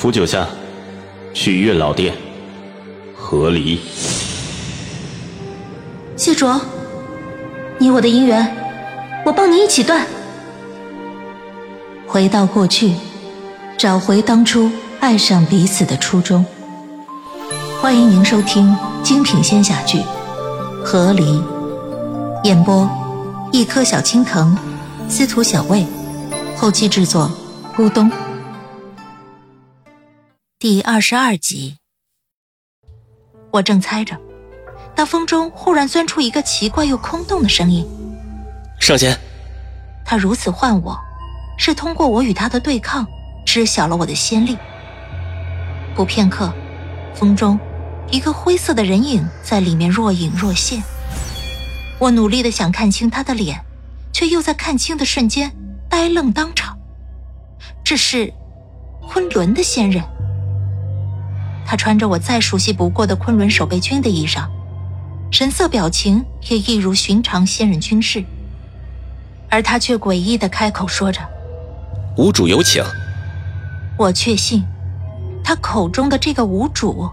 扶九下，去月老殿。和离。谢卓，你我的姻缘，我帮你一起断。回到过去，找回当初爱上彼此的初衷。欢迎您收听精品仙侠剧《和离》，演播：一颗小青藤，司徒小魏，后期制作：咕咚。第二十二集，我正猜着，那风中忽然钻出一个奇怪又空洞的声音：“上仙。”他如此唤我，是通过我与他的对抗，知晓了我的仙力。不片刻，风中。一个灰色的人影在里面若隐若现，我努力的想看清他的脸，却又在看清的瞬间呆愣当场。这是昆仑的仙人，他穿着我再熟悉不过的昆仑守备军的衣裳，神色表情也一如寻常仙人军士，而他却诡异的开口说着：“无主有请。”我确信，他口中的这个无主。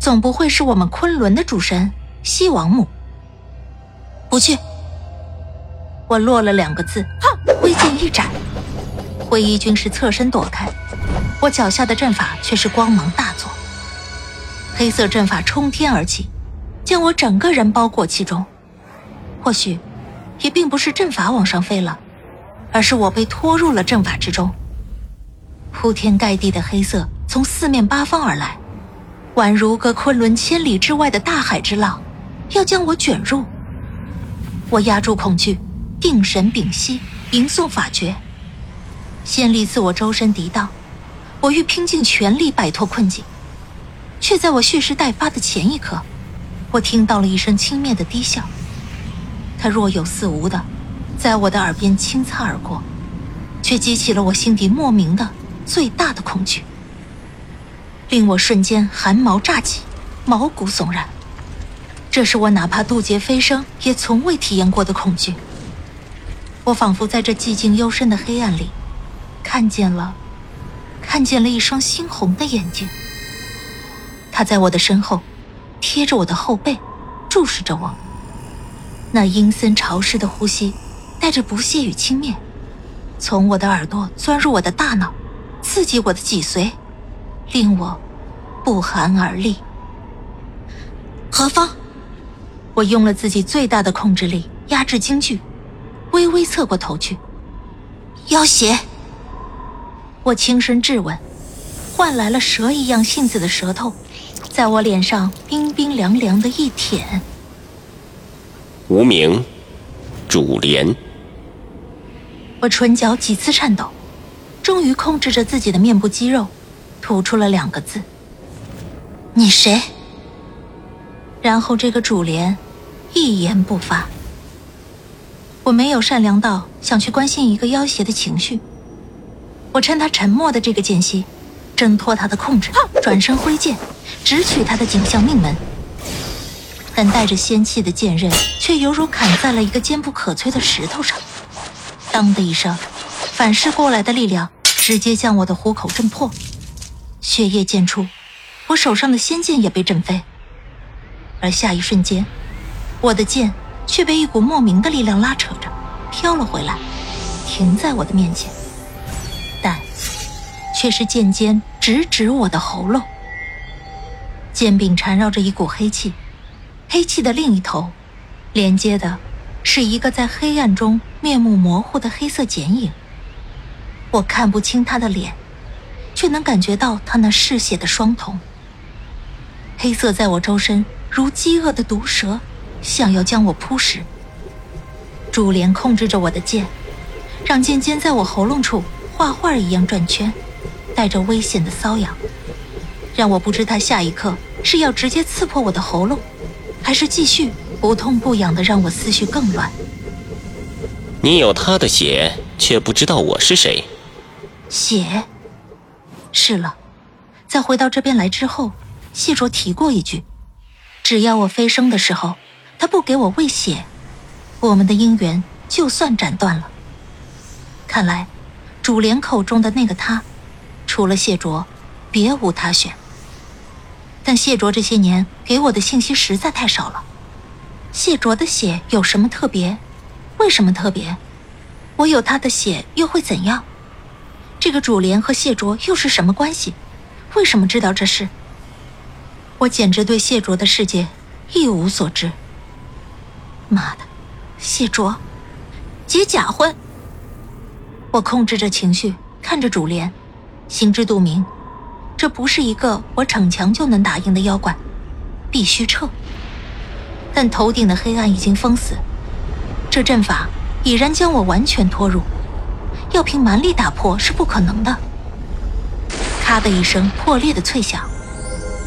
总不会是我们昆仑的主神西王母？不去！我落了两个字，哼！挥剑一斩，灰衣军士侧身躲开，我脚下的阵法却是光芒大作，黑色阵法冲天而起，将我整个人包裹其中。或许，也并不是阵法往上飞了，而是我被拖入了阵法之中。铺天盖地的黑色从四面八方而来。宛如个昆仑千里之外的大海之浪，要将我卷入。我压住恐惧，定神屏息，吟诵法诀。仙力自我周身涤荡，我欲拼尽全力摆脱困境，却在我蓄势待发的前一刻，我听到了一声轻蔑的低笑。它若有似无的，在我的耳边轻擦而过，却激起了我心底莫名的最大的恐惧。令我瞬间寒毛乍起，毛骨悚然。这是我哪怕渡劫飞升也从未体验过的恐惧。我仿佛在这寂静幽深的黑暗里，看见了，看见了一双猩红的眼睛。他在我的身后，贴着我的后背，注视着我。那阴森潮湿的呼吸，带着不屑与轻蔑，从我的耳朵钻入我的大脑，刺激我的脊髓。令我不寒而栗。何方？我用了自己最大的控制力压制惊惧，微微侧过头去。妖邪！我轻声质问，换来了蛇一样性子的舌头，在我脸上冰冰凉凉的一舔。无名，主莲。我唇角几次颤抖，终于控制着自己的面部肌肉。吐出了两个字：“你谁？”然后这个主莲一言不发。我没有善良到想去关心一个要挟的情绪。我趁他沉默的这个间隙，挣脱他的控制，转身挥剑，直取他的颈项命门。但带着仙气的剑刃，却犹如砍在了一个坚不可摧的石头上。当的一声，反噬过来的力量直接将我的虎口震破。血液溅出，我手上的仙剑也被震飞，而下一瞬间，我的剑却被一股莫名的力量拉扯着飘了回来，停在我的面前，但却是剑尖直指我的喉咙。剑柄缠绕着一股黑气，黑气的另一头，连接的是一个在黑暗中面目模糊的黑色剪影。我看不清他的脸。却能感觉到他那嗜血的双瞳。黑色在我周身如饥饿的毒蛇，想要将我扑食。主莲控制着我的剑，让剑尖在我喉咙处画画一样转圈，带着危险的瘙痒，让我不知他下一刻是要直接刺破我的喉咙，还是继续不痛不痒的让我思绪更乱。你有他的血，却不知道我是谁。血。是了，在回到这边来之后，谢卓提过一句：“只要我飞升的时候，他不给我喂血，我们的姻缘就算斩断了。”看来，主莲口中的那个他，除了谢卓，别无他选。但谢卓这些年给我的信息实在太少了。谢卓的血有什么特别？为什么特别？我有他的血又会怎样？这个主莲和谢卓又是什么关系？为什么知道这事？我简直对谢卓的世界一无所知。妈的，谢卓，结假婚！我控制着情绪，看着主莲，心知肚明，这不是一个我逞强就能打赢的妖怪，必须撤。但头顶的黑暗已经封死，这阵法已然将我完全拖入，要凭蛮力打破是不可能的。咔的一声破裂的脆响，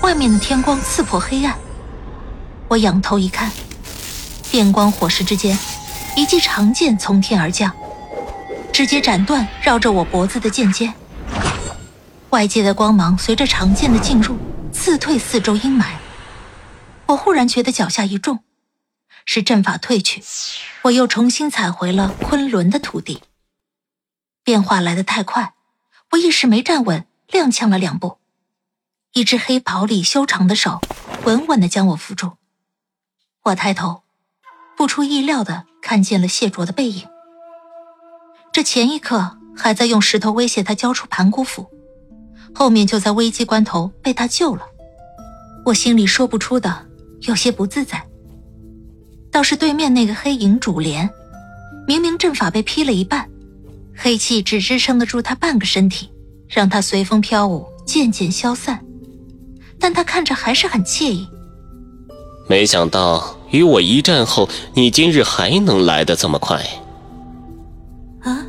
外面的天光刺破黑暗。我仰头一看，电光火石之间，一记长剑从天而降，直接斩断绕着我脖子的剑尖。外界的光芒随着长剑的进入，刺退四周阴霾。我忽然觉得脚下一重，是阵法退去，我又重新踩回了昆仑的土地。变化来得太快，我一时没站稳，踉跄了两步，一只黑袍里修长的手稳稳地将我扶住。我抬头，不出意料的看见了谢卓的背影。这前一刻还在用石头威胁他交出盘古斧，后面就在危机关头被他救了。我心里说不出的。有些不自在，倒是对面那个黑影主莲，明明阵法被劈了一半，黑气只支撑得住他半个身体，让他随风飘舞，渐渐消散，但他看着还是很惬意。没想到与我一战后，你今日还能来得这么快。啊，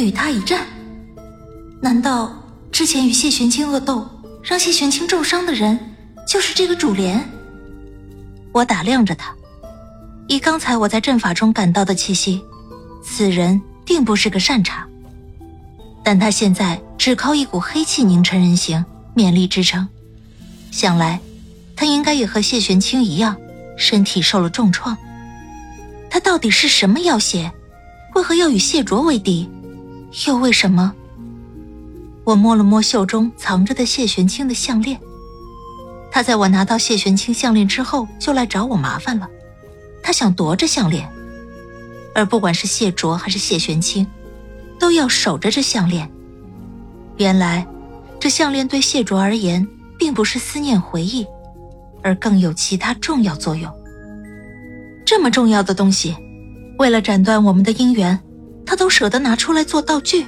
与他一战？难道之前与谢玄清恶斗，让谢玄清重伤的人，就是这个主莲？我打量着他，以刚才我在阵法中感到的气息，此人定不是个善茬。但他现在只靠一股黑气凝成人形，勉力支撑，想来他应该也和谢玄清一样，身体受了重创。他到底是什么妖邪？为何要与谢卓为敌？又为什么？我摸了摸袖中藏着的谢玄清的项链。他在我拿到谢玄清项链之后，就来找我麻烦了。他想夺着项链，而不管是谢卓还是谢玄清，都要守着这项链。原来，这项链对谢卓而言，并不是思念回忆，而更有其他重要作用。这么重要的东西，为了斩断我们的姻缘，他都舍得拿出来做道具。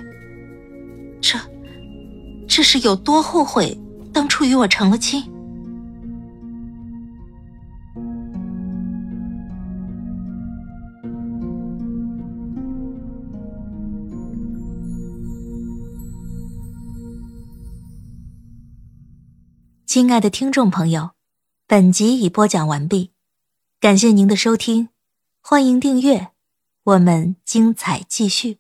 这，是有多后悔当初与我成了亲？亲爱的听众朋友，本集已播讲完毕，感谢您的收听，欢迎订阅，我们精彩继续。